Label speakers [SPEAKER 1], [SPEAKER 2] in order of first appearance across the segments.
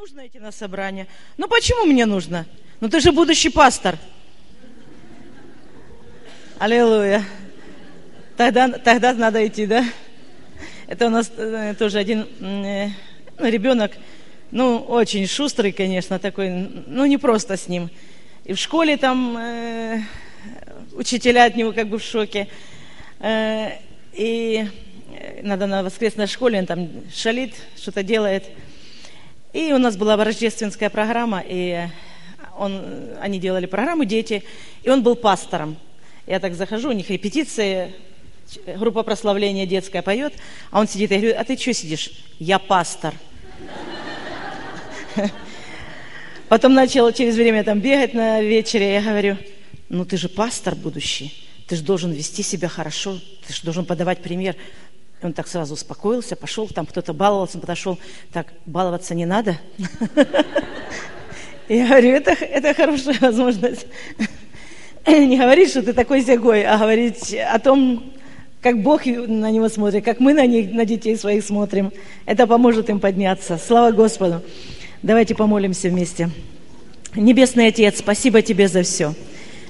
[SPEAKER 1] нужно идти на собрание. Ну почему мне нужно? Ну ты же будущий пастор. Аллилуйя. Тогда, тогда надо идти, да? Это у нас э, тоже один э, ну, ребенок, ну, очень шустрый, конечно, такой, ну, не просто с ним. И в школе там э, учителя от него как бы в шоке. Э, и надо на воскресной школе, он там шалит, что-то делает. И у нас была рождественская программа, и он, они делали программу «Дети», и он был пастором. Я так захожу, у них репетиция, группа прославления детская поет, а он сидит, я говорю, а ты что сидишь? Я пастор. Потом начал через время там бегать на вечере, я говорю, ну ты же пастор будущий, ты же должен вести себя хорошо, ты же должен подавать пример. И он так сразу успокоился, пошел, там кто-то баловался, он подошел, так, баловаться не надо. Я говорю, это, это хорошая возможность. Не говорить, что ты такой зягой, а говорить о том, как Бог на него смотрит, как мы на, них, на детей своих смотрим. Это поможет им подняться. Слава Господу. Давайте помолимся вместе. Небесный Отец, спасибо Тебе за все.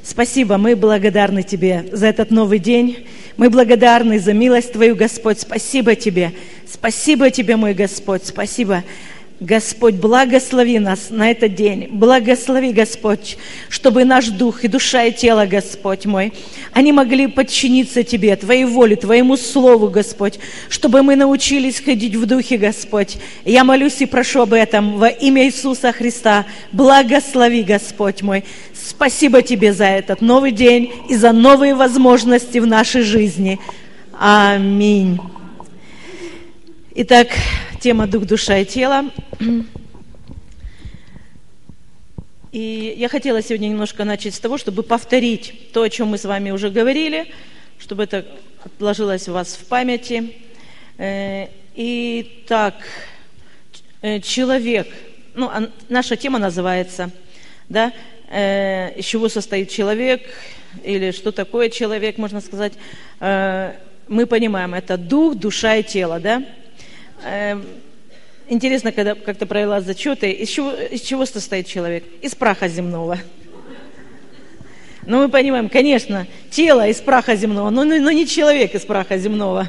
[SPEAKER 1] Спасибо, мы благодарны Тебе за этот новый день. Мы благодарны за милость Твою, Господь. Спасибо Тебе. Спасибо Тебе, мой Господь. Спасибо. Господь, благослови нас на этот день. Благослови, Господь, чтобы наш дух и душа и тело, Господь мой, они могли подчиниться Тебе, Твоей воле, Твоему Слову, Господь, чтобы мы научились ходить в духе, Господь. Я молюсь и прошу об этом во имя Иисуса Христа. Благослови, Господь мой. Спасибо Тебе за этот новый день и за новые возможности в нашей жизни. Аминь. Итак, тема «Дух, душа и тело». И я хотела сегодня немножко начать с того, чтобы повторить то, о чем мы с вами уже говорили, чтобы это отложилось у вас в памяти. Э, и так, э, человек, ну, а наша тема называется, да, э, из чего состоит человек, или что такое человек, можно сказать. Мы понимаем, это дух, душа и тело, да? Эм, интересно, когда как-то провела зачеты, из чего, из чего состоит человек? Из праха земного. Ну, мы понимаем, конечно, тело из праха земного, но, но, но не человек из праха земного.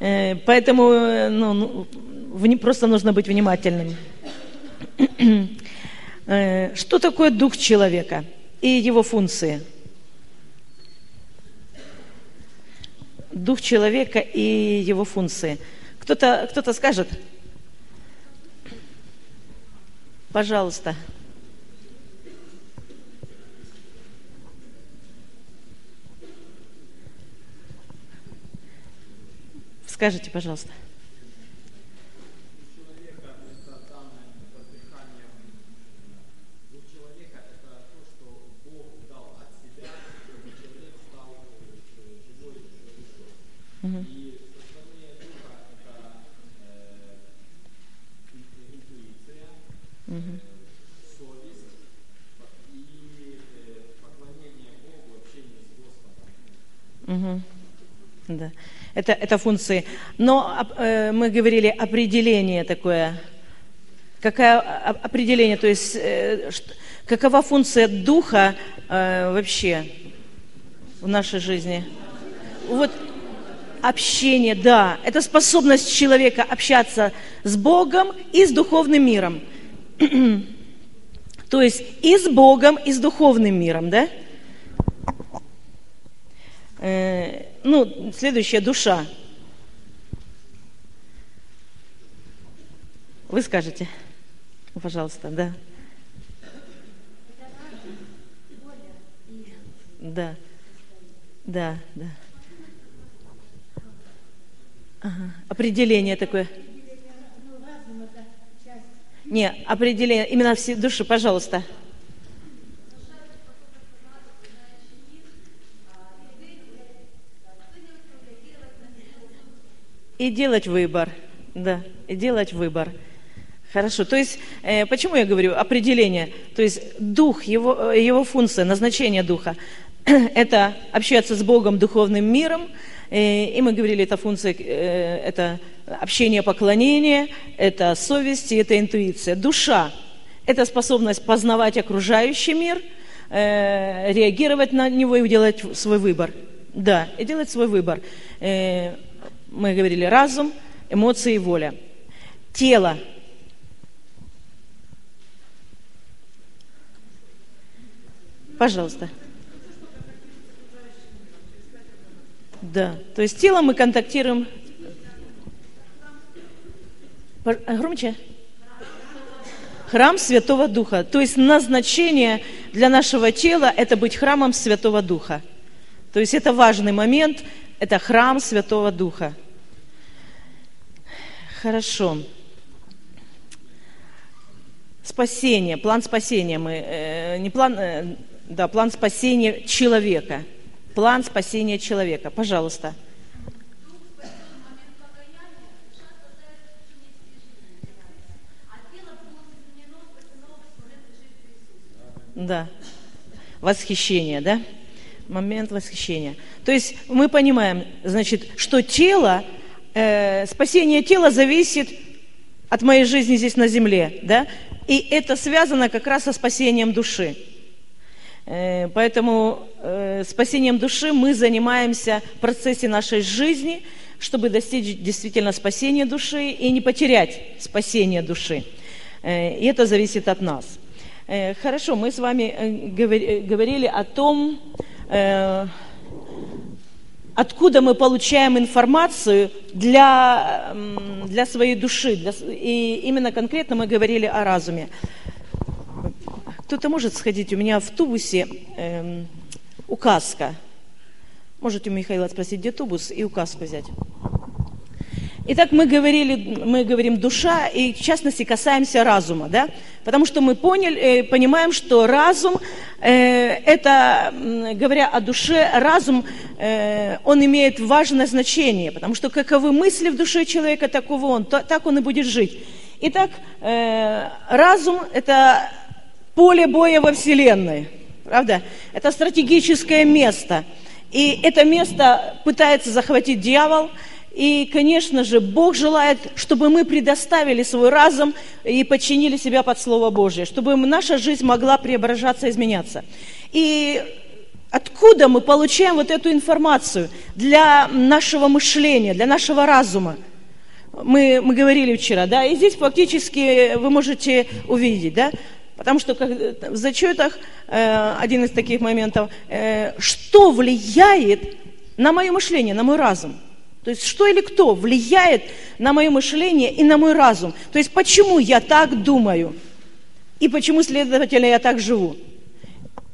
[SPEAKER 1] Э, поэтому ну, ну, просто нужно быть внимательным. Э, что такое дух человека и его функции? Дух человека и его функции – кто-то кто скажет? Пожалуйста. Скажите, пожалуйста.
[SPEAKER 2] С Господом.
[SPEAKER 1] Угу. Да. Это, это функции. Но э, мы говорили определение такое. Какое определение, то есть э, какова функция духа э, вообще в нашей жизни? Вот общение, да, это способность человека общаться с Богом и с духовным миром. То есть и с Богом, и с духовным миром, да? Э, ну, следующая душа. Вы скажете, пожалуйста, да. Да, да, да. Ага. Определение такое. Не, определение, именно все души, пожалуйста. И делать выбор, да, и делать выбор. Хорошо, то есть, э, почему я говорю определение? То есть дух, его, э, его функция, назначение духа, это общаться с Богом, духовным миром. Э, И мы говорили, это функция, э, это общение, поклонение, это совесть и это интуиция. Душа – это способность познавать окружающий мир, э, реагировать на него и делать свой выбор. Да, и делать свой выбор. Мы говорили разум, эмоции и воля. Тело Пожалуйста. Да, то есть телом мы контактируем. А, Громче. Храм Святого Духа. То есть назначение для нашего тела – это быть храмом Святого Духа. То есть это важный момент, это храм Святого Духа. Хорошо. Спасение, план спасения мы, э, не план, э, да, план спасения человека. План спасения человека. Пожалуйста. Да. Восхищение, да? Момент восхищения. То есть мы понимаем, значит, что тело, э, спасение тела зависит от моей жизни здесь на земле, да? И это связано как раз со спасением души. Э, Поэтому э, спасением души мы занимаемся в процессе нашей жизни, чтобы достичь действительно спасения души и не потерять спасение души. Э, И это зависит от нас. Хорошо, мы с вами говори- говорили о том, откуда мы получаем информацию для, для своей души. для и именно конкретно мы говорили о разуме. Кто-то может сходить, у меня в тубусе эм, указка. Можете у Михаила спросить, где тубус, и указку взять. Итак, мы говорили, мы говорим душа, и в частности касаемся разума, да? Потому что мы поняли, э, понимаем, что разум, э, это, говоря о душе, разум, э, он имеет важное значение, потому что каковы мысли в душе человека, такого он, то- так он и будет жить. Итак, э, разум – это поле боя во Вселенной, правда? Это стратегическое место. И это место пытается захватить дьявол. И, конечно же, Бог желает, чтобы мы предоставили свой разум и подчинили себя под Слово Божье, чтобы наша жизнь могла преображаться, изменяться. И откуда мы получаем вот эту информацию для нашего мышления, для нашего разума? мы, мы говорили вчера, да, и здесь фактически вы можете увидеть, да, потому что в зачетах э, один из таких моментов, э, что влияет на мое мышление, на мой разум. То есть что или кто влияет на мое мышление и на мой разум. То есть почему я так думаю и почему, следовательно, я так живу.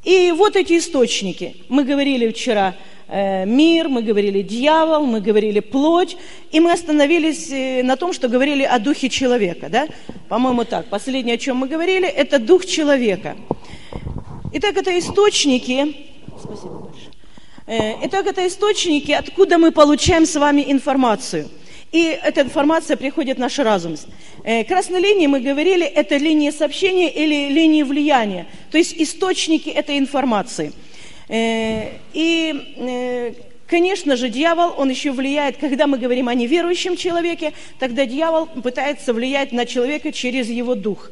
[SPEAKER 1] И вот эти источники. Мы говорили вчера э, мир, мы говорили дьявол, мы говорили плоть, и мы остановились э, на том, что говорили о духе человека, да? По-моему, так. Последнее, о чем мы говорили, это дух человека. Итак, это источники. Спасибо большое. Э, Итак, это источники, откуда мы получаем с вами информацию. И эта информация приходит в наш разум. Красной линии мы говорили, это линии сообщения или линии влияния, то есть источники этой информации. Э, И, э, конечно же, дьявол, он еще влияет, когда мы говорим о неверующем человеке, тогда дьявол пытается влиять на человека через его дух.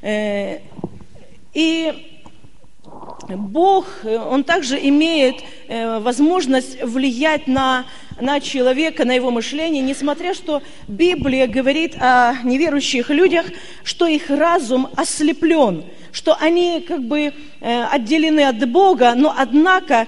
[SPEAKER 1] Э, И Бог, э, Он также имеет э, возможность влиять на, на человека, на его мышление, несмотря что Библия говорит о неверующих людях, что их разум ослеплен, что они как бы э, отделены от Бога, но однако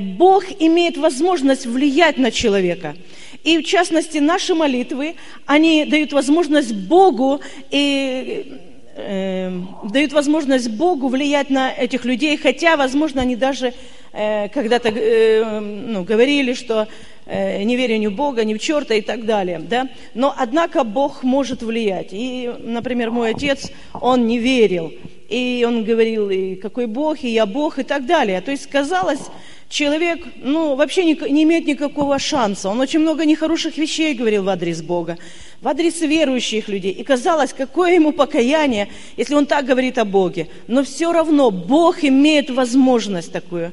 [SPEAKER 1] Бог имеет возможность влиять на человека. И в частности наши молитвы, они дают возможность Богу и э, дают возможность Богу влиять на этих людей, хотя, возможно, они даже э, когда-то э, ну, говорили, что э, не верю ни в Бога, ни в черта и так далее. Да? Но, однако, Бог может влиять. И, например, мой отец, он не верил. И он говорил, и какой Бог, и я Бог, и так далее. То есть, казалось, человек ну, вообще не, не имеет никакого шанса. Он очень много нехороших вещей говорил в адрес Бога, в адрес верующих людей. И казалось, какое ему покаяние, если он так говорит о Боге. Но все равно Бог имеет возможность такую.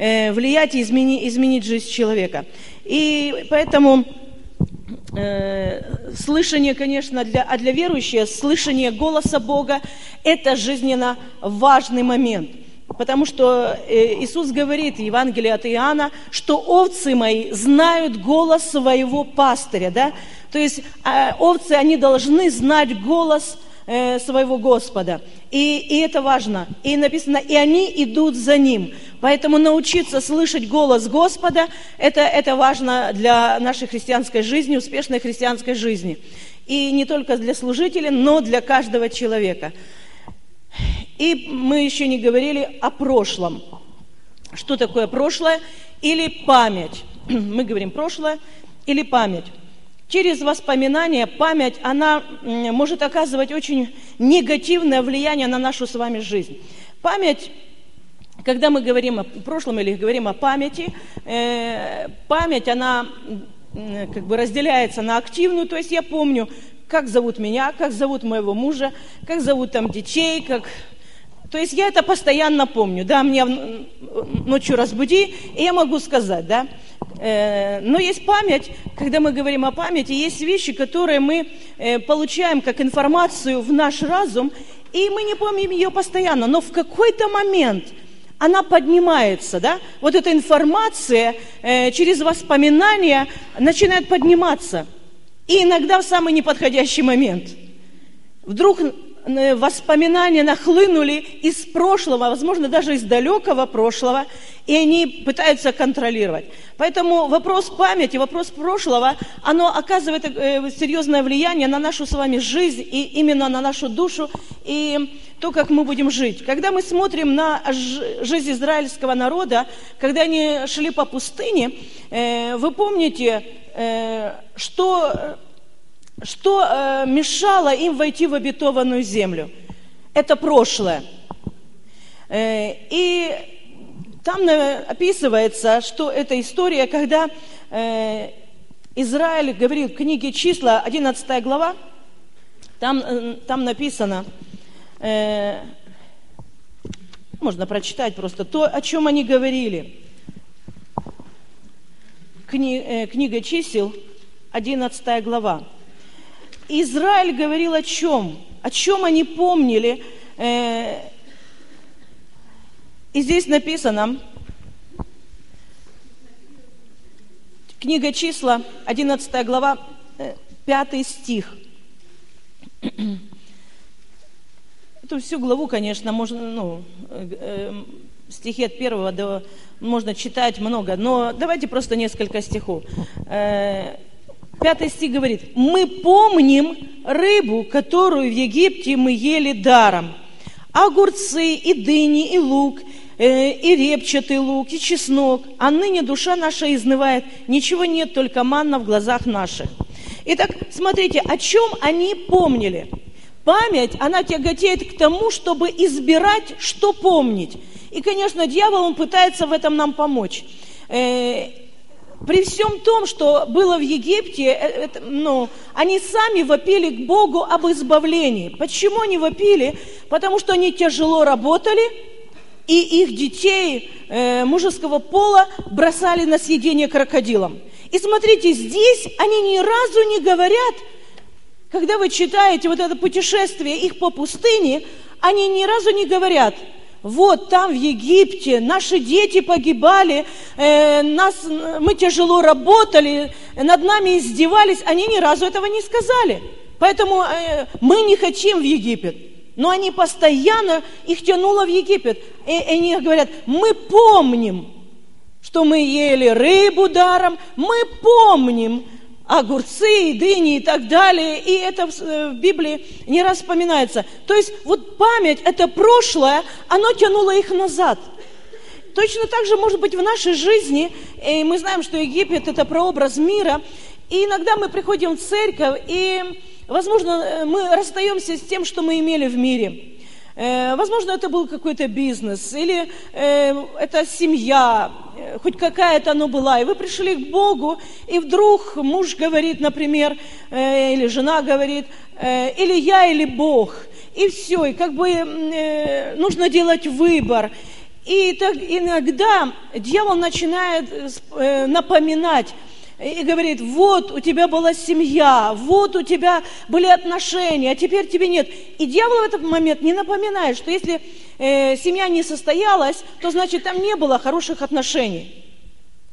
[SPEAKER 1] э, влиять и измени, изменить жизнь человека. И поэтому э, слышание, конечно, для, а для верующего, слышание голоса Бога – это жизненно важный момент. Потому что э, Иисус говорит в Евангелии от Иоанна, что овцы мои знают голос своего пастыря. Да? То есть э, овцы, они должны знать голос э, своего Господа. И, и это важно. И написано, и они идут за Ним. Поэтому научиться слышать голос Господа, это, это важно для нашей христианской жизни, успешной христианской жизни. И не только для служителей, но для каждого человека. И мы еще не говорили о прошлом. Что такое прошлое или память? Мы говорим прошлое или память. Через воспоминания память, она может оказывать очень негативное влияние на нашу с вами жизнь. Память когда мы говорим о прошлом или говорим о памяти, э, память, она как бы разделяется на активную, то есть я помню, как зовут меня, как зовут моего мужа, как зовут там детей, как... То есть я это постоянно помню, да, меня ночью разбуди, и я могу сказать, да. Э, но есть память, когда мы говорим о памяти, есть вещи, которые мы э, получаем как информацию в наш разум, и мы не помним ее постоянно, но в какой-то момент она поднимается, да? Вот эта информация э, через воспоминания начинает подниматься – и иногда в самый неподходящий момент. Вдруг воспоминания нахлынули из прошлого, возможно, даже из далекого прошлого, и они пытаются контролировать. Поэтому вопрос памяти, вопрос прошлого, оно оказывает э, серьезное влияние на нашу с вами жизнь, и именно на нашу душу, и то, как мы будем жить. Когда мы смотрим на жизнь израильского народа, когда они шли по пустыне, э, вы помните, Э, что, что э, мешало им войти в обетованную землю. Это прошлое. Э, и там описывается, что это история, когда Израиль говорит в книге числа, 11 глава, там, там написано, можно прочитать просто то, о чем они говорили кни, э, книга чисел, 11 глава. Израиль говорил о чем? О чем они помнили? Э, и здесь написано, книга числа, 11 глава, 5 э, стих. Эту всю главу, конечно, можно, ну, стихи от первого до можно читать много, но давайте просто несколько стихов. Э, пятый стих говорит, мы помним рыбу, которую в Египте мы ели даром, огурцы и дыни и лук, э, и репчатый лук, и чеснок, а ныне душа наша изнывает, ничего нет, только манна в глазах наших. Итак, смотрите, о чем они помнили. Память, она тяготеет к тому, чтобы избирать, что помнить. И, конечно, дьявол, он пытается в этом нам помочь. При всем том, что было в Египте, э, это, ну, они сами вопили к Богу об избавлении. Почему они вопили? Потому что они тяжело работали, и их детей э, мужеского пола бросали на съедение крокодилам. И смотрите, здесь они ни разу не говорят, когда вы читаете вот это путешествие их по пустыне, они ни разу не говорят – вот там в Египте наши дети погибали, э, нас, мы тяжело работали, над нами издевались, они ни разу этого не сказали. Поэтому э, мы не хотим в Египет. Но они постоянно их тянуло в Египет. И, и они говорят, мы помним, что мы ели рыбу даром, мы помним, огурцы, дыни и так далее. И это в Библии не раз вспоминается. То есть вот память, это прошлое, оно тянуло их назад. Точно так же может быть в нашей жизни, и мы знаем, что Египет это прообраз мира, и иногда мы приходим в церковь, и, возможно, мы расстаемся с тем, что мы имели в мире. Э, возможно, это был какой-то бизнес, или э, это семья, э, хоть какая-то оно была. И вы пришли к Богу, и вдруг муж говорит, например, или жена говорит, или я, или Бог. И все, и как бы нужно делать выбор. И так иногда дьявол начинает напоминать и говорит, вот у тебя была семья, вот у тебя были отношения, а теперь тебе нет. И дьявол в этот момент не напоминает, что если э, семья не состоялась, то значит там не было хороших отношений.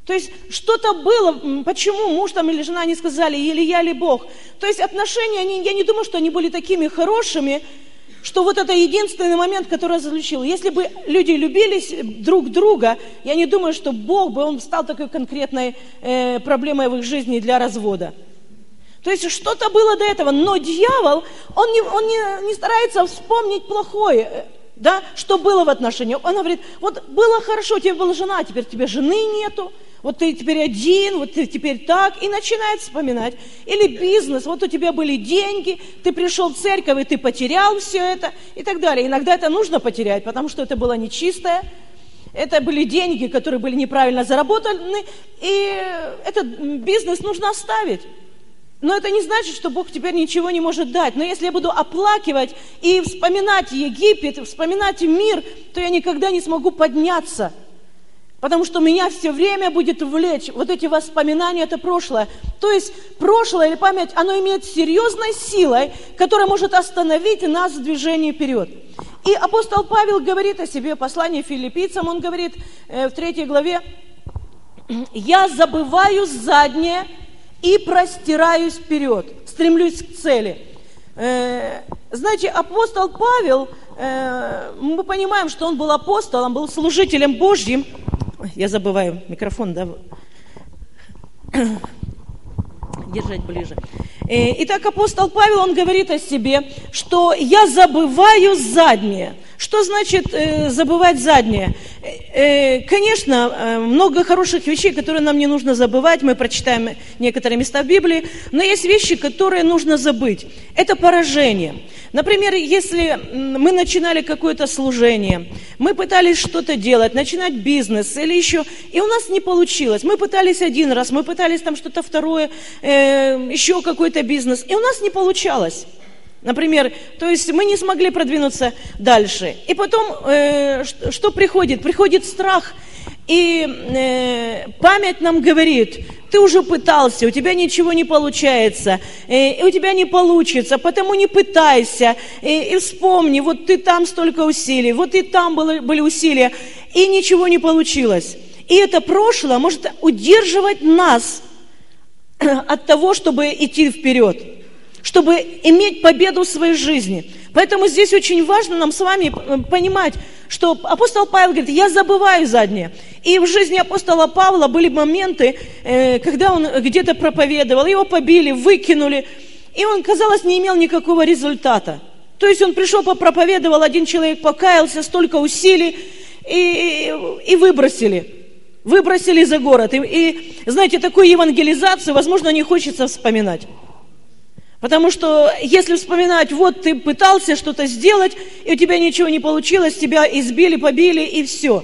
[SPEAKER 1] То есть что-то было, почему муж там или жена не сказали, или я, или Бог. То есть отношения, они, я не думаю, что они были такими хорошими, что вот это единственный момент, который разлучил. Если бы люди любились друг друга, я не думаю, что Бог бы, он стал такой конкретной э, проблемой в их жизни для развода. То есть что-то было до этого, но дьявол, он не, он не, не старается вспомнить плохое, да, что было в отношениях. Он говорит, вот было хорошо, у тебя была жена, а теперь тебе жены нету, вот ты теперь один, вот ты теперь так, и начинает вспоминать. Или бизнес, вот у тебя были деньги, ты пришел в церковь, и ты потерял все это, и так далее. Иногда это нужно потерять, потому что это было нечистое, это были деньги, которые были неправильно заработаны, и этот бизнес нужно оставить. Но это не значит, что Бог теперь ничего не может дать. Но если я буду оплакивать и вспоминать Египет, вспоминать мир, то я никогда не смогу подняться. Потому что меня все время будет влечь вот эти воспоминания, это прошлое. То есть прошлое или память, оно имеет серьезной силой, которая может остановить нас в движении вперед. И апостол Павел говорит о себе, послание филиппийцам, он говорит э, в третьей главе, «Я забываю заднее и простираюсь вперед, стремлюсь к цели». Э, Знаете, апостол Павел, э, мы понимаем, что он был апостолом, был служителем Божьим. Я забываю микрофон, да? Держать ближе. Э, Итак, апостол Павел, он говорит о себе, что я забываю заднее. Что значит э, забывать заднее? Э, э, конечно, э, много хороших вещей, которые нам не нужно забывать. Мы прочитаем некоторые места в Библии. Но есть вещи, которые нужно забыть. Это поражение. Например, если мы начинали какое-то служение, мы пытались что-то делать, начинать бизнес или еще, и у нас не получилось. Мы пытались один раз, мы пытались там что-то второе, э, еще какой-то бизнес, и у нас не получалось. Например, то есть мы не смогли продвинуться дальше. И потом э, что, что приходит? Приходит страх, и э, память нам говорит, ты уже пытался, у тебя ничего не получается, э, и у тебя не получится, потому не пытайся, э, и вспомни, вот ты там столько усилий, вот и там было, были усилия, и ничего не получилось. И это прошлое может удерживать нас от того, чтобы идти вперед чтобы иметь победу в своей жизни. Поэтому здесь очень важно нам с вами э, понимать, что апостол Павел говорит, я забываю заднее. И в жизни апостола Павла были моменты, э, когда он где-то проповедовал, его побили, выкинули, и он, казалось, не имел никакого результата. То есть он пришел, попроповедовал, один человек покаялся, столько усилий, и, и выбросили. Выбросили за город. И, и, знаете, такую евангелизацию, возможно, не хочется вспоминать. Потому что если вспоминать, вот ты пытался что-то сделать, и у тебя ничего не получилось, тебя избили, побили, и все.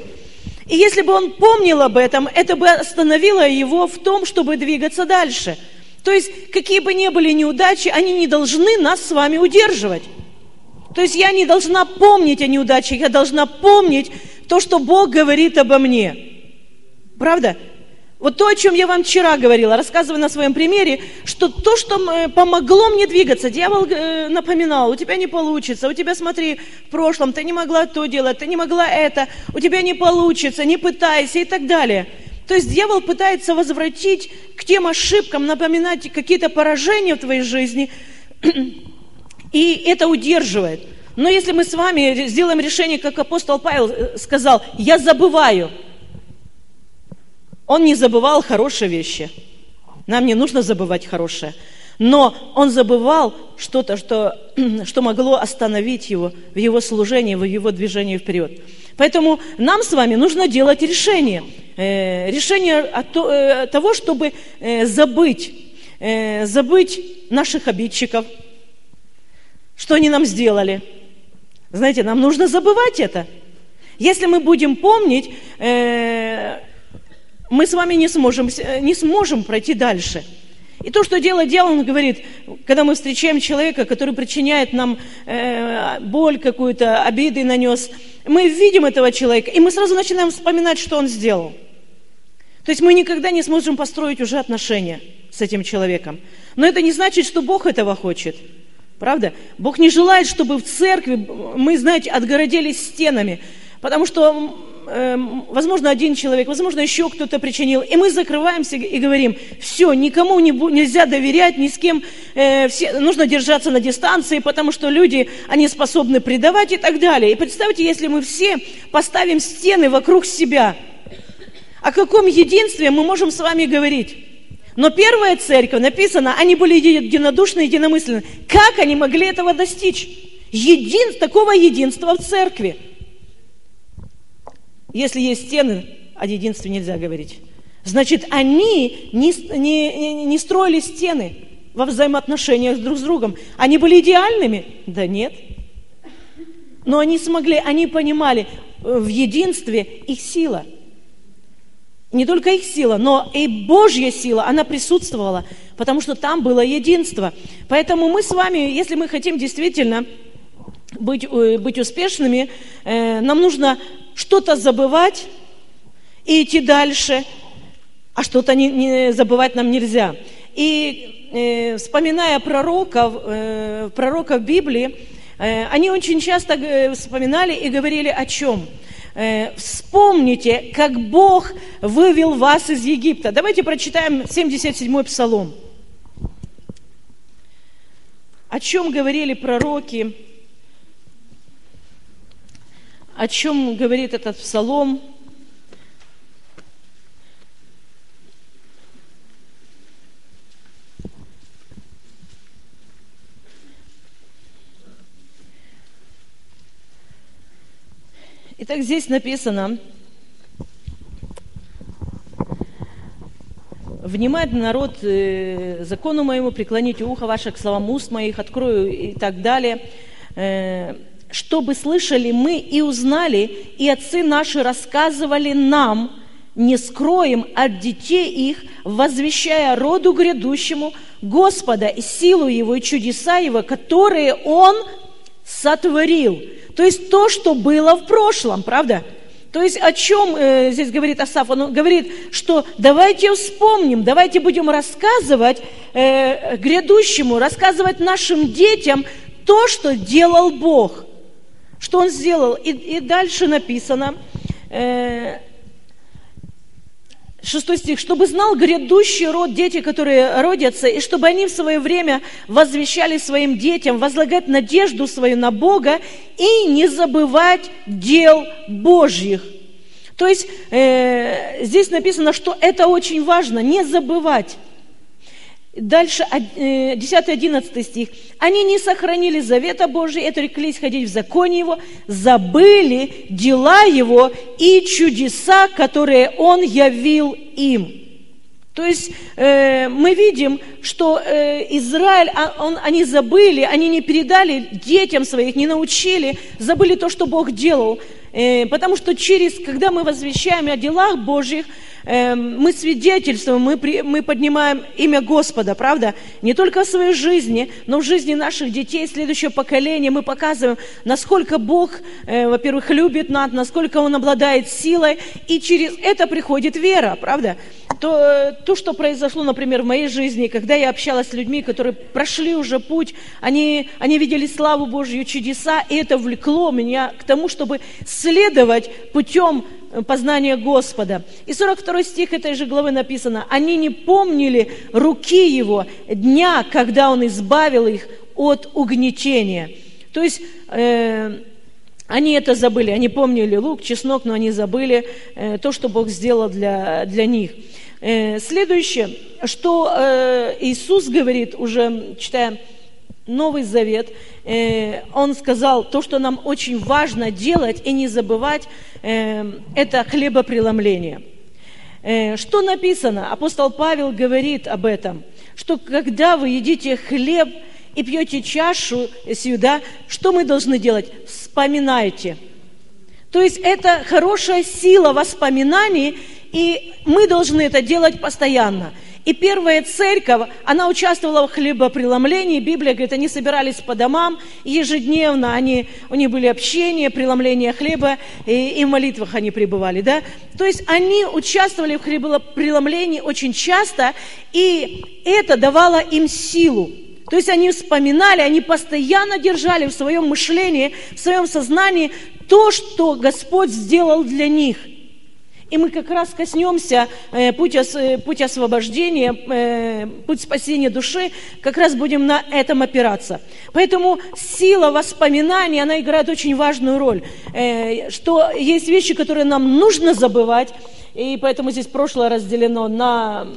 [SPEAKER 1] И если бы он помнил об этом, это бы остановило его в том, чтобы двигаться дальше. То есть, какие бы ни были неудачи, они не должны нас с вами удерживать. То есть, я не должна помнить о неудачах, я должна помнить то, что Бог говорит обо мне. Правда? Вот то, о чем я вам вчера говорила, рассказывая на своем примере, что то, что э, помогло мне двигаться, дьявол э, напоминал, у тебя не получится, у тебя, смотри, в прошлом ты не могла то делать, ты не могла это, у тебя не получится, не пытайся и так далее. То есть дьявол пытается возвратить к тем ошибкам, напоминать какие-то поражения в твоей жизни, и это удерживает. Но если мы с вами сделаем решение, как апостол Павел э, сказал, я забываю – он не забывал хорошие вещи. Нам не нужно забывать хорошее. Но он забывал что-то, что, что могло остановить его в его служении, в его движении вперед. Поэтому нам с вами нужно делать решение. Э, решение от э, того, чтобы э, забыть, забыть наших обидчиков, что они нам сделали. Знаете, нам нужно забывать это. Если мы будем помнить, мы с вами не сможем, не сможем пройти дальше. И то, что делает дьявол, он говорит, когда мы встречаем человека, который причиняет нам э, боль какую-то, обиды нанес, мы видим этого человека, и мы сразу начинаем вспоминать, что он сделал. То есть мы никогда не сможем построить уже отношения с этим человеком. Но это не значит, что Бог этого хочет. Правда? Бог не желает, чтобы в церкви мы, знаете, отгородились стенами. Потому что, э, возможно, один человек, возможно, еще кто-то причинил. И мы закрываемся и говорим, все, никому не, нельзя доверять, ни с кем. Э, все, нужно держаться на дистанции, потому что люди, они способны предавать и так далее. И представьте, если мы все поставим стены вокруг себя, о каком единстве мы можем с вами говорить? Но первая церковь, написано, они были единодушны, единомысленны. Как они могли этого достичь? Един, такого единства в церкви. Если есть стены, о единстве нельзя говорить. Значит, они не, не, не строили стены во взаимоотношениях друг с другом. Они были идеальными? Да нет. Но они смогли, они понимали э, в единстве их сила – не только их сила, но и Божья сила, она присутствовала, потому что там было единство. Поэтому мы с вами, если мы хотим действительно быть, э, быть успешными, э, нам нужно что-то забывать и идти дальше, а что-то не, не забывать нам нельзя. И э, вспоминая пророков, э, пророков Библии, э, они очень часто э, вспоминали и говорили о чем – Э, вспомните, как Бог вывел вас из Египта. Давайте прочитаем 77-й псалом. О чем говорили пророки? О чем говорит этот псалом? Итак, здесь написано, «Внимает народ э, закону моему, преклоните ухо ваше к словам уст моих, открою» и так далее. Э, «Чтобы слышали мы и узнали, и отцы наши рассказывали нам, не скроем от детей их, возвещая роду грядущему Господа и силу Его и чудеса Его, которые Он сотворил». То есть то, что было в прошлом, правда? То есть о чем э, здесь говорит Асаф? Он говорит, что давайте вспомним, давайте будем рассказывать э, грядущему, рассказывать нашим детям то, что делал Бог. Что Он сделал. И, и дальше написано, э, стих. «Чтобы знал грядущий род дети, которые родятся, и чтобы они в свое время возвещали своим детям, возлагать надежду свою на Бога и не забывать дел Божьих». То есть э, здесь написано, что это очень важно, не забывать. Дальше 10-11 э, стих. Они не сохранили завета Божия, отреклись ходить в законе Его, забыли дела Его и чудеса, которые Он явил им. То есть э, мы видим, что э, Израиль, а, он, они забыли, они не передали детям своих, не научили, забыли то, что Бог делал. Э, потому что через, когда мы возвещаем о делах Божьих, Эм, мы свидетельствуем, мы, мы поднимаем имя Господа, правда? Не только в своей жизни, но в жизни наших детей, следующего поколения. Мы показываем, насколько Бог, э, во-первых, любит нас, насколько Он обладает силой, и через это приходит вера, правда? То, э, то, что произошло, например, в моей жизни, когда я общалась с людьми, которые прошли уже путь, они, они видели славу Божью, чудеса, и это влекло меня к тому, чтобы следовать путем познания Господа. И 42 стих этой же главы написано, «Они не помнили руки Его дня, когда Он избавил их от угнетения». То есть э, они это забыли, они помнили лук, чеснок, но они забыли э, то, что Бог сделал для, для них. Э, следующее, что э, Иисус говорит, уже читая Новый Завет, э, он сказал, то, что нам очень важно делать и не забывать, э, это хлебопреломление. Э, что написано? Апостол Павел говорит об этом, что когда вы едите хлеб и пьете чашу сюда, что мы должны делать? Вспоминайте. То есть это хорошая сила воспоминаний, и мы должны это делать постоянно. И первая церковь, она участвовала в хлебопреломлении. Библия говорит, они собирались по домам ежедневно, они, у них были общения, преломление хлеба, и, и в молитвах они пребывали. Да? То есть они участвовали в хлебопреломлении очень часто, и это давало им силу. То есть они вспоминали, они постоянно держали в своем мышлении, в своем сознании то, что Господь сделал для них – и мы как раз коснемся э, путь, ос, э, путь освобождения, э, путь спасения души, как раз будем на этом опираться. Поэтому сила воспоминаний, она играет очень важную роль. Э, что есть вещи, которые нам нужно забывать, и поэтому здесь прошлое разделено на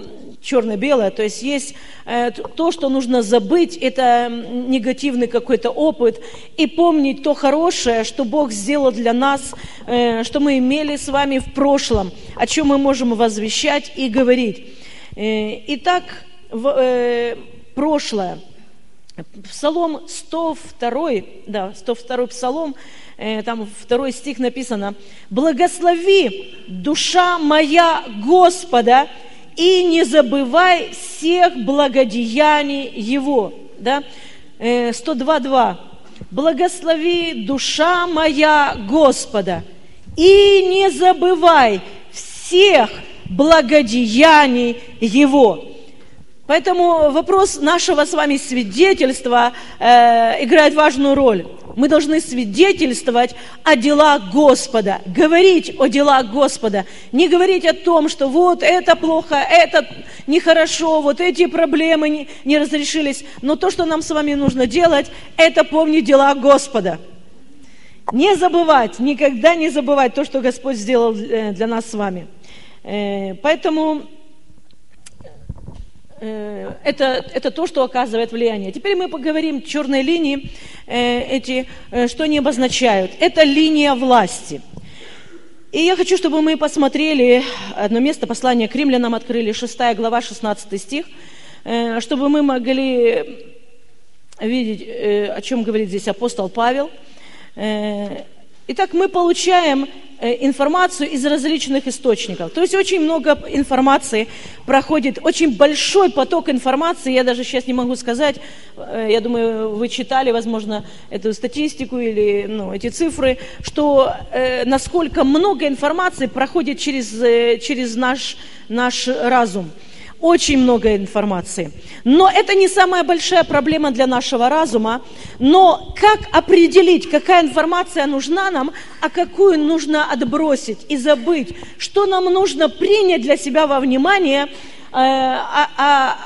[SPEAKER 1] черно-белое. То есть есть э, то, что нужно забыть, это негативный какой-то опыт, и помнить то хорошее, что Бог сделал для нас, э, что мы имели с вами в прошлом, о чем мы можем возвещать и говорить. Э, итак, в, прошлое. Псалом 102, да, 102 псалом, там второй стих написано, «Благослови, душа моя Господа, и не забывай всех благодеяний Его. Да? 102.2. Благослови душа моя Господа, и не забывай всех благодеяний Его. Поэтому вопрос нашего с вами свидетельства э, играет важную роль мы должны свидетельствовать о делах Господа, говорить о делах Господа, не говорить о том, что вот это плохо, это нехорошо, вот эти проблемы не, не разрешились. Но то, что нам с вами нужно делать, это помнить дела Господа. Не забывать, никогда не забывать то, что Господь сделал э, для нас с вами. Э, поэтому это, это то, что оказывает влияние. Теперь мы поговорим черные линии, э, эти, э, что они обозначают. Это линия власти. И я хочу, чтобы мы посмотрели одно место, послание к римлянам открыли, 6 глава, 16 стих, чтобы мы могли видеть, о чем говорит здесь апостол Павел. Итак, мы получаем э, информацию из различных источников. То есть очень много информации проходит, очень большой поток информации, я даже сейчас не могу сказать, э, я думаю, вы читали, возможно, эту статистику или ну, эти цифры, что э, насколько много информации проходит через, э, через наш, наш разум. Очень много информации. Но это не самая большая проблема для нашего разума. Но как определить, какая информация нужна нам, а какую нужно отбросить и забыть? Что нам нужно принять для себя во внимание, э, а, а,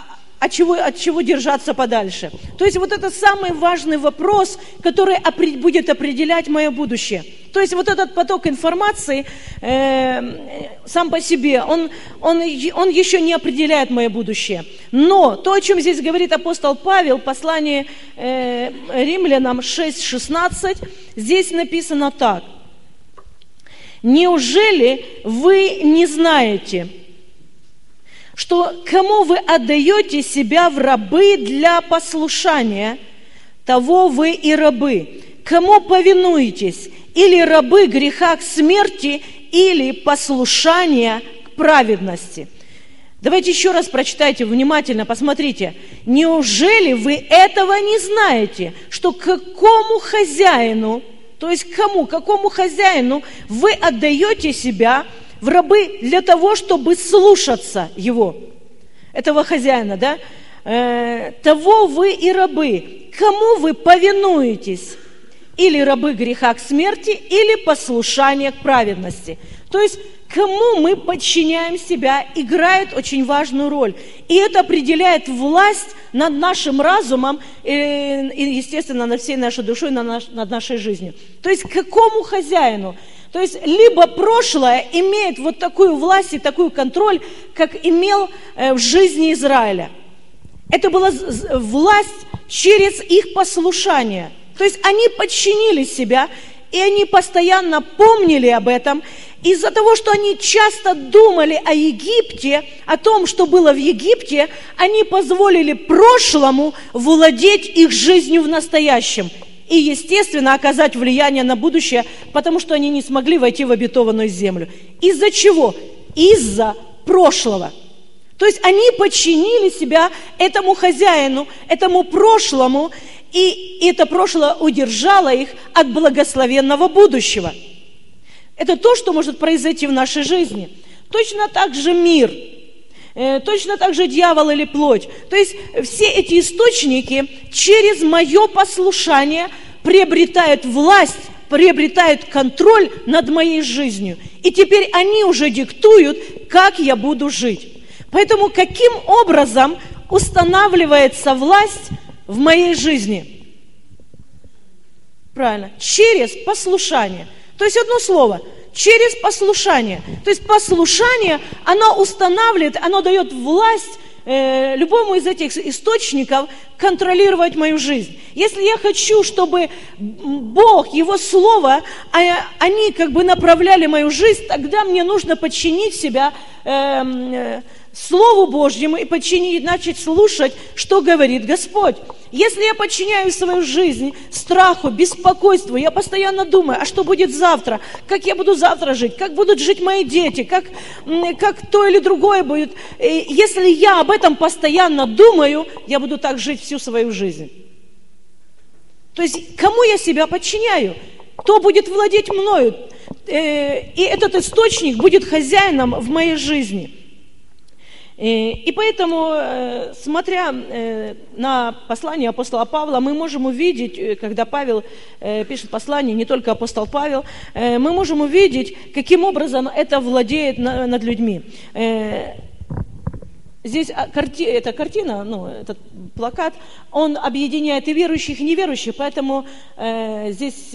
[SPEAKER 1] от чего, от чего держаться подальше. То есть вот это самый важный вопрос, который будет определять мое будущее. То есть вот этот поток информации э, сам по себе, он, он, он еще не определяет мое будущее. Но то, о чем здесь говорит апостол Павел, послание э, римлянам 6.16, здесь написано так. «Неужели вы не знаете, что кому вы отдаете себя в рабы для послушания, того вы и рабы. Кому повинуетесь? Или рабы греха к смерти, или послушания к праведности. Давайте еще раз прочитайте внимательно, посмотрите. Неужели вы этого не знаете, что какому хозяину, то есть кому, какому хозяину вы отдаете себя – в рабы для того, чтобы слушаться его, этого хозяина, да? Э, того вы и рабы. Кому вы повинуетесь? Или рабы греха к смерти, или послушание к праведности. То есть кому мы подчиняем себя, играет очень важную роль. И это определяет власть над нашим разумом э, и, естественно, над всей нашей душой, над нашей жизнью. То есть какому хозяину? То есть либо прошлое имеет вот такую власть и такой контроль, как имел э, в жизни Израиля. Это была власть через их послушание. То есть они подчинили себя, и они постоянно помнили об этом. Из-за того, что они часто думали о Египте, о том, что было в Египте, они позволили прошлому владеть их жизнью в настоящем и, естественно, оказать влияние на будущее, потому что они не смогли войти в обетованную землю. Из-за чего? Из-за прошлого. То есть они подчинили себя этому хозяину, этому прошлому, и это прошлое удержало их от благословенного будущего. Это то, что может произойти в нашей жизни. Точно так же мир, точно так же дьявол или плоть. То есть все эти источники через мое послушание приобретают власть, приобретают контроль над моей жизнью. И теперь они уже диктуют, как я буду жить. Поэтому каким образом устанавливается власть в моей жизни? Правильно, через послушание. То есть одно слово, через послушание. То есть послушание, оно устанавливает, оно дает власть э, любому из этих источников контролировать мою жизнь. Если я хочу, чтобы Бог, Его Слово, а, они как бы направляли мою жизнь, тогда мне нужно подчинить себя эм, э, Слову Божьему и подчинить, начать слушать, что говорит Господь. Если я подчиняю свою жизнь страху, беспокойству, я постоянно думаю, а что будет завтра, как я буду завтра жить, как будут жить мои дети, как, как то или другое будет. Если я об этом постоянно думаю, я буду так жить всю свою жизнь. То есть кому я себя подчиняю? Кто будет владеть мною? Э, и этот источник будет хозяином в моей жизни – и поэтому, э, смотря э, на послание апостола Павла, мы можем увидеть, э, когда Павел пишет послание, не только апостол Павел, мы можем увидеть, каким образом это владеет над людьми. Здесь а, эта картина, ну, этот плакат, он объединяет и верующих, и неверующих, поэтому э, здесь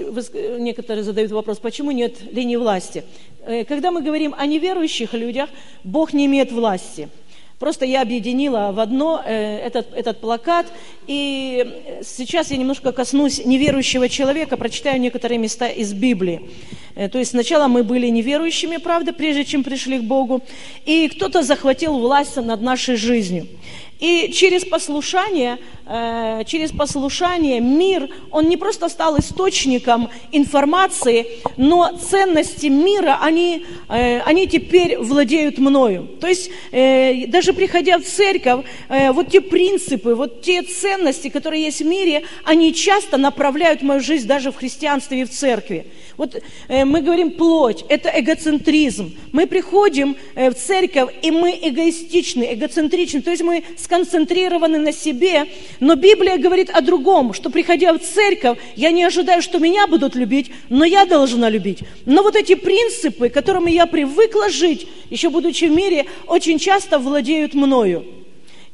[SPEAKER 1] некоторые задают вопрос, почему нет линии власти. Э, когда мы говорим о неверующих людях, Бог не имеет власти – Просто я объединила в одно э, этот, этот плакат, и сейчас я немножко коснусь неверующего человека, прочитаю некоторые места из Библии. Э, то есть сначала мы были неверующими, правда, прежде чем пришли к Богу, и кто-то захватил власть над нашей жизнью. И через послушание, э, через послушание мир, он не просто стал источником информации, но ценности мира, они, э, они теперь владеют мною. То есть э, даже приходя в церковь, вот те принципы, вот те ценности, которые есть в мире, они часто направляют мою жизнь даже в христианстве и в церкви. Вот мы говорим плоть, это эгоцентризм. Мы приходим в церковь, и мы эгоистичны, эгоцентричны, то есть мы сконцентрированы на себе, но Библия говорит о другом, что приходя в церковь, я не ожидаю, что меня будут любить, но я должна любить. Но вот эти принципы, которыми я привыкла жить, еще будучи в мире, очень часто владеют мною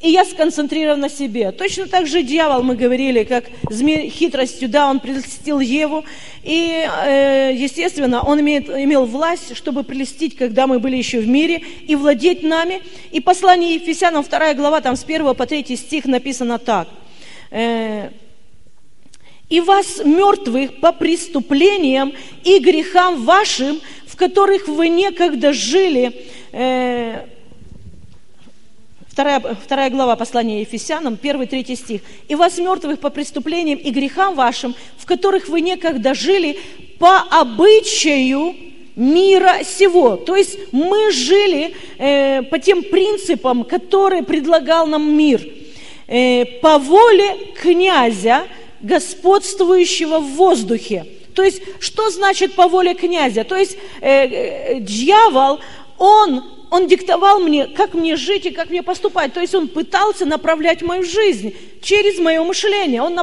[SPEAKER 1] и я сконцентрирован на себе. Точно так же дьявол, мы говорили, как змей хитростью, да, он прелестил Еву, и, э, естественно, он имеет, имел власть, чтобы прелестить, когда мы были еще в мире, и владеть нами. И послание Ефесянам, 2 глава, там с 1 по 3 стих написано так. Э, «И вас, мертвых, по преступлениям и грехам вашим, в которых вы некогда жили, э, Вторая, вторая глава послания Ефесянам, первый, третий стих. «И вас, мертвых по преступлениям и грехам вашим, в которых вы некогда жили, по обычаю мира сего». То есть мы жили э, по тем принципам, которые предлагал нам мир. Э, по воле князя, господствующего в воздухе. То есть, что значит по воле князя? То есть, э, э, дьявол, он он диктовал мне, как мне жить и как мне поступать. То есть он пытался направлять мою жизнь через мое мышление. Он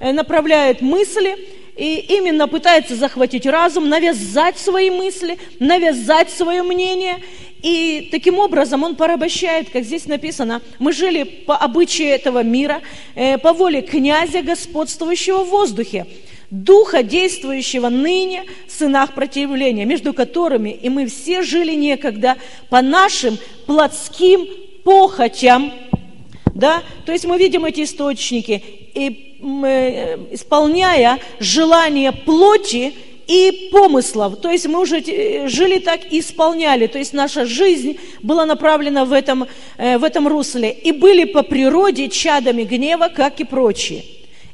[SPEAKER 1] э, направляет мысли и именно пытается захватить разум, навязать свои мысли, навязать свое мнение. И таким образом он порабощает, как здесь написано, мы жили по обычаю этого мира, э, по воле князя, господствующего в воздухе духа, действующего ныне в сынах противления, между которыми и мы все жили некогда по нашим плотским похотям. Да? То есть мы видим эти источники, и исполняя желание плоти и помыслов. То есть мы уже э, жили так и исполняли. То есть наша жизнь была направлена в этом, э, в этом русле. И были по природе чадами гнева, как и прочие.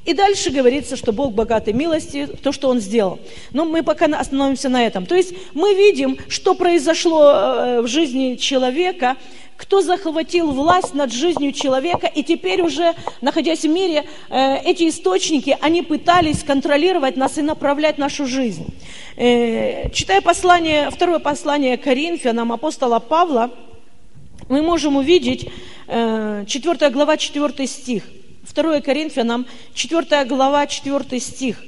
[SPEAKER 1] И дальше говорится, что Бог богатой милости, то, что Он сделал. Но мы пока остановимся на этом. То есть мы видим, что произошло э, в жизни человека, кто захватил власть над жизнью человека, и теперь уже, находясь в мире, э, эти источники, они пытались контролировать нас и направлять нашу жизнь. Э, читая послание, второе послание Коринфянам апостола Павла, мы можем увидеть 4 глава, 4 стих – 2 Коринфянам, 4 глава, 4 стих.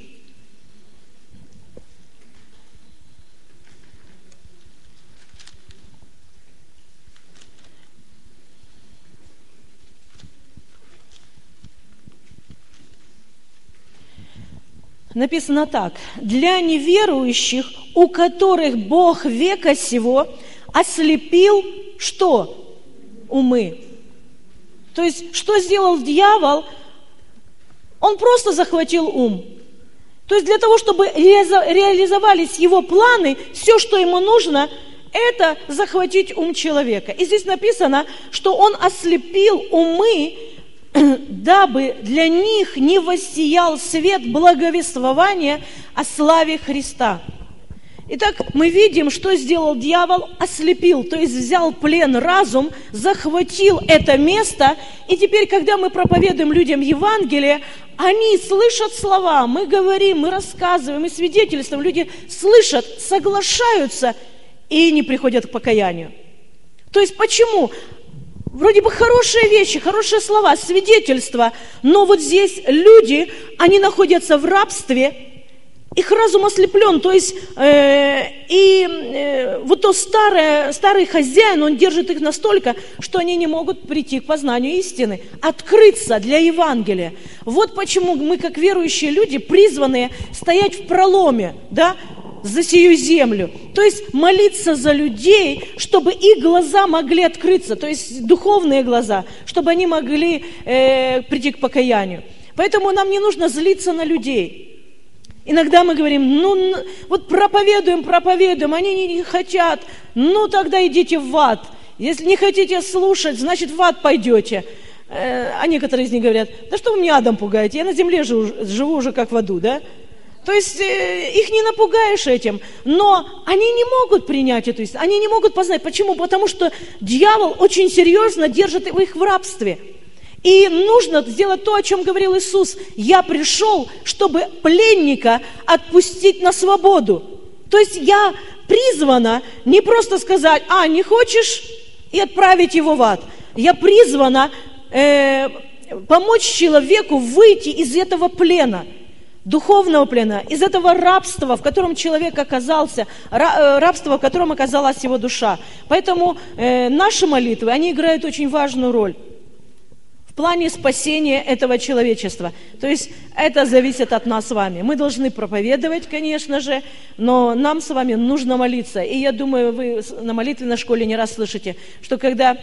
[SPEAKER 1] Написано так. «Для неверующих, у которых Бог века сего ослепил что? Умы». То есть, что сделал дьявол? Он просто захватил ум. То есть для того, чтобы реализовались его планы, все, что ему нужно, это захватить ум человека. И здесь написано, что он ослепил умы, дабы для них не воссиял свет благовествования о славе Христа. Итак, мы видим, что сделал дьявол, ослепил, то есть взял плен разум, захватил это место, и теперь, когда мы проповедуем людям Евангелие, они слышат слова, мы говорим, мы рассказываем, мы свидетельствуем, люди слышат, соглашаются и не приходят к покаянию. То есть почему? Вроде бы хорошие вещи, хорошие слова, свидетельства, но вот здесь люди, они находятся в рабстве, их разум ослеплен, то есть э, и э, вот то старое, старый хозяин, он держит их настолько, что они не могут прийти к познанию истины, открыться для Евангелия. Вот почему мы, как верующие люди, призваны стоять в проломе, да, за сию землю. То есть молиться за людей, чтобы их глаза могли открыться, то есть духовные глаза, чтобы они могли э, прийти к покаянию. Поэтому нам не нужно злиться на людей. Иногда мы говорим, ну вот проповедуем, проповедуем, они не, не хотят, ну тогда идите в ад. Если не хотите слушать, значит в ад пойдете. Э, а некоторые из них говорят, да что вы меня адом пугаете, я на земле живу, живу уже как в аду, да? То есть э, их не напугаешь этим, но они не могут принять эту истину, они не могут познать. Почему? Потому что дьявол очень серьезно держит их в рабстве. И нужно сделать то, о чем говорил Иисус. Я пришел, чтобы пленника отпустить на свободу. То есть я призвана не просто сказать, а, не хочешь, и отправить его в ад. Я призвана э, помочь человеку выйти из этого плена, духовного плена, из этого рабства, в котором человек оказался, э, рабства, в котором оказалась его душа. Поэтому э, наши молитвы, они играют очень важную роль плане спасения этого человечества. То есть это зависит от нас с вами. Мы должны проповедовать, конечно же, но нам с вами нужно молиться. И я думаю, вы на молитвенной школе не раз слышите, что когда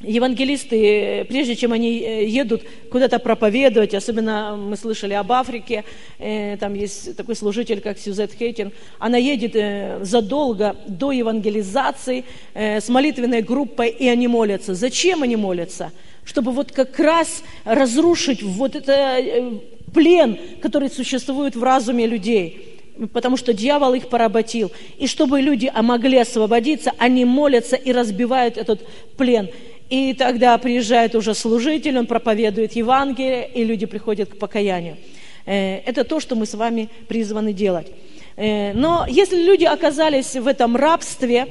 [SPEAKER 1] евангелисты, прежде чем они э, едут куда-то проповедовать, особенно мы слышали об Африке, э, там есть такой служитель, как Сюзет Хейтин, она едет э, задолго до евангелизации с молитвенной группой, и они молятся. Зачем они молятся? чтобы вот как раз разрушить вот этот э, плен, который существует в разуме людей потому что дьявол их поработил. И чтобы люди могли освободиться, они молятся и разбивают этот плен. И тогда приезжает уже служитель, он проповедует Евангелие, и люди приходят к покаянию. Э, это то, что мы с вами призваны делать. Э, но если люди оказались в этом рабстве,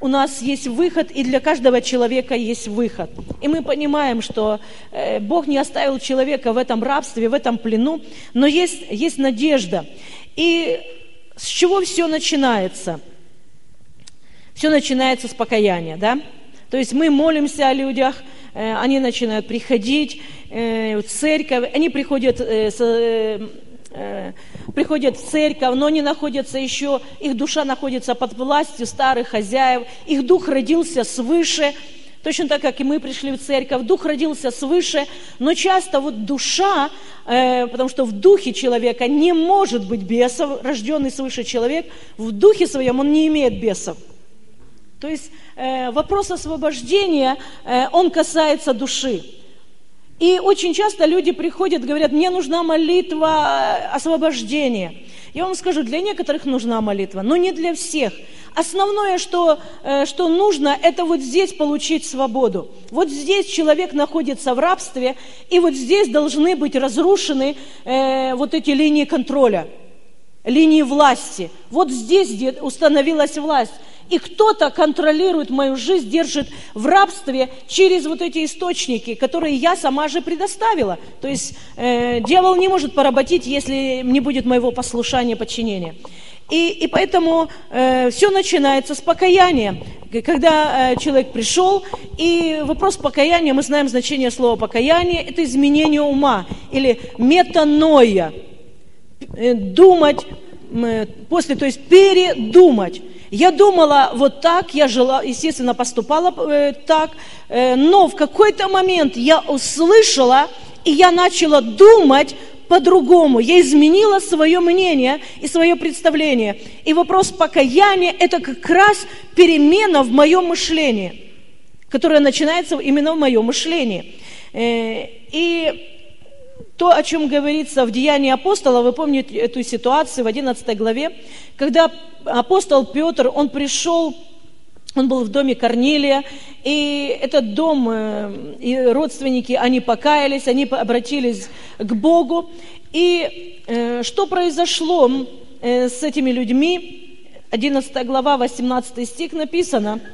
[SPEAKER 1] у нас есть выход, и для каждого человека есть выход. И мы понимаем, что э, Бог не оставил человека в этом рабстве, в этом плену, но есть, есть надежда. И с чего все начинается? Все начинается с покаяния, да? То есть мы молимся о людях, э, они начинают приходить э, в церковь, они приходят Э, приходят в церковь, но они находятся еще, их душа находится под властью старых хозяев, их дух родился свыше, точно так, как и мы пришли в церковь, дух родился свыше, но часто вот душа, потому что в духе человека не может быть бесов, рожденный свыше человек, в духе своем он не имеет бесов. То есть э, вопрос освобождения, э, он касается души. И очень часто люди приходят, говорят, мне нужна молитва освобождения. Я вам скажу, для некоторых нужна молитва, но не для всех. Основное, что, э, что нужно, это вот здесь получить свободу. Вот здесь человек находится в рабстве, и вот здесь должны быть разрушены э, вот эти линии контроля, линии власти. Вот здесь установилась власть. И кто-то контролирует мою жизнь, держит в рабстве через вот эти источники, которые я сама же предоставила. То есть э, дьявол не может поработить, если не будет моего послушания, подчинения. И, и поэтому э, все начинается с покаяния. Когда э, человек пришел, и вопрос покаяния, мы знаем значение слова покаяние, это изменение ума или метаноя. Э, думать э, после, то есть передумать. Я думала вот так, я жила, естественно, поступала э, так, э, но в какой-то момент я услышала, и я начала думать по-другому. Я изменила свое мнение и свое представление. И вопрос покаяния – это как раз перемена в моем мышлении, которая начинается именно в моем мышлении. Э, и то, о чем говорится в Деянии апостола, вы помните эту ситуацию в 11 главе, когда апостол Петр, он пришел, он был в доме Корнилия, и этот дом, э, и родственники, они покаялись, они обратились к Богу. И э, что произошло э, с этими людьми? 11 глава, 18 стих написано –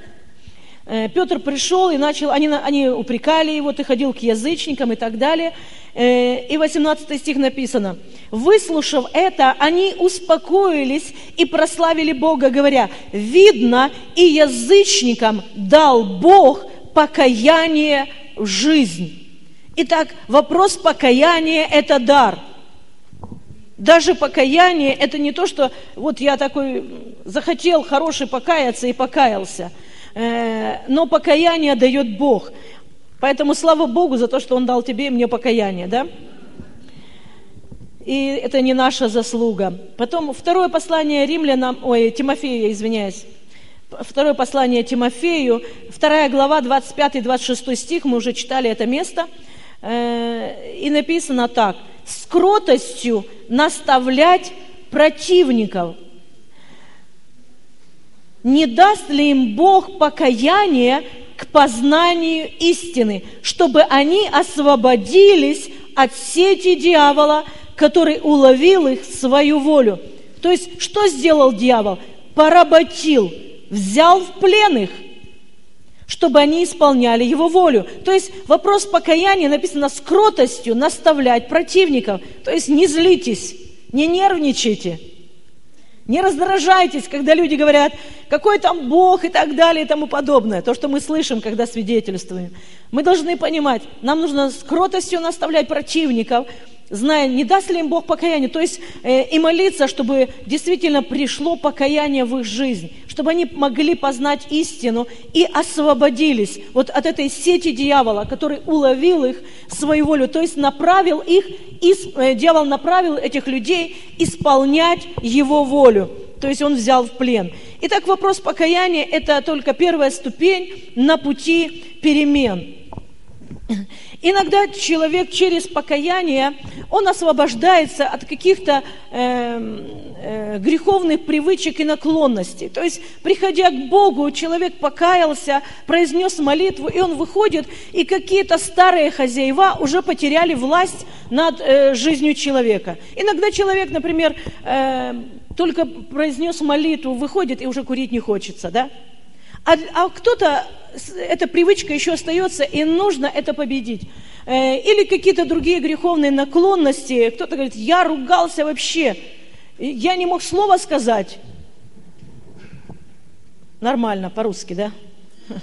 [SPEAKER 1] Петр пришел и начал, они, они упрекали его, ты ходил к язычникам и так далее. Э, и 18 стих написано, выслушав это, они успокоились и прославили Бога, говоря, видно, и язычникам дал Бог покаяние в жизнь. Итак, вопрос покаяния – это дар. Даже покаяние – это не то, что вот я такой захотел хороший покаяться и покаялся – Э, но покаяние дает Бог. Поэтому слава Богу за то, что Он дал тебе и мне покаяние, да? И это не наша заслуга. Потом второе послание римлянам, ой, Тимофея, извиняюсь. Второе послание Тимофею, вторая глава, 25-26 стих, мы уже читали это место. Э, и написано так. «С кротостью наставлять противников, не даст ли им Бог покаяние к познанию истины, чтобы они освободились от сети дьявола, который уловил их в свою волю. То есть, что сделал дьявол? Поработил, взял в плен их, чтобы они исполняли его волю. То есть вопрос покаяния написано с кротостью наставлять противников. То есть не злитесь, не нервничайте – не раздражайтесь, когда люди говорят, какой там Бог и так далее и тому подобное. То, что мы слышим, когда свидетельствуем. Мы должны понимать, нам нужно с кротостью наставлять противников, зная, не даст ли им Бог покаяние, то есть э, и молиться, чтобы действительно пришло покаяние в их жизнь, чтобы они могли познать истину и освободились вот от этой сети дьявола, который уловил их свою волю, то есть направил их, э, дьявол направил этих людей исполнять его волю, то есть он взял в плен. Итак, вопрос покаяния – это только первая ступень на пути перемен. Иногда человек через покаяние, он освобождается от каких-то э, э, греховных привычек и наклонностей. То есть, приходя к Богу, человек покаялся, произнес молитву, и он выходит, и какие-то старые хозяева уже потеряли власть над э, жизнью человека. Иногда человек, например, э, только произнес молитву, выходит и уже курить не хочется, да? А, а кто-то, эта привычка еще остается, и нужно это победить. Э, или какие-то другие греховные наклонности. Кто-то говорит, я ругался вообще, я не мог слова сказать. Нормально, по-русски, да?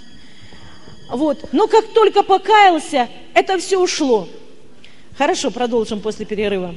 [SPEAKER 1] Вот. Но как только покаялся, это все ушло. Хорошо, продолжим после перерыва.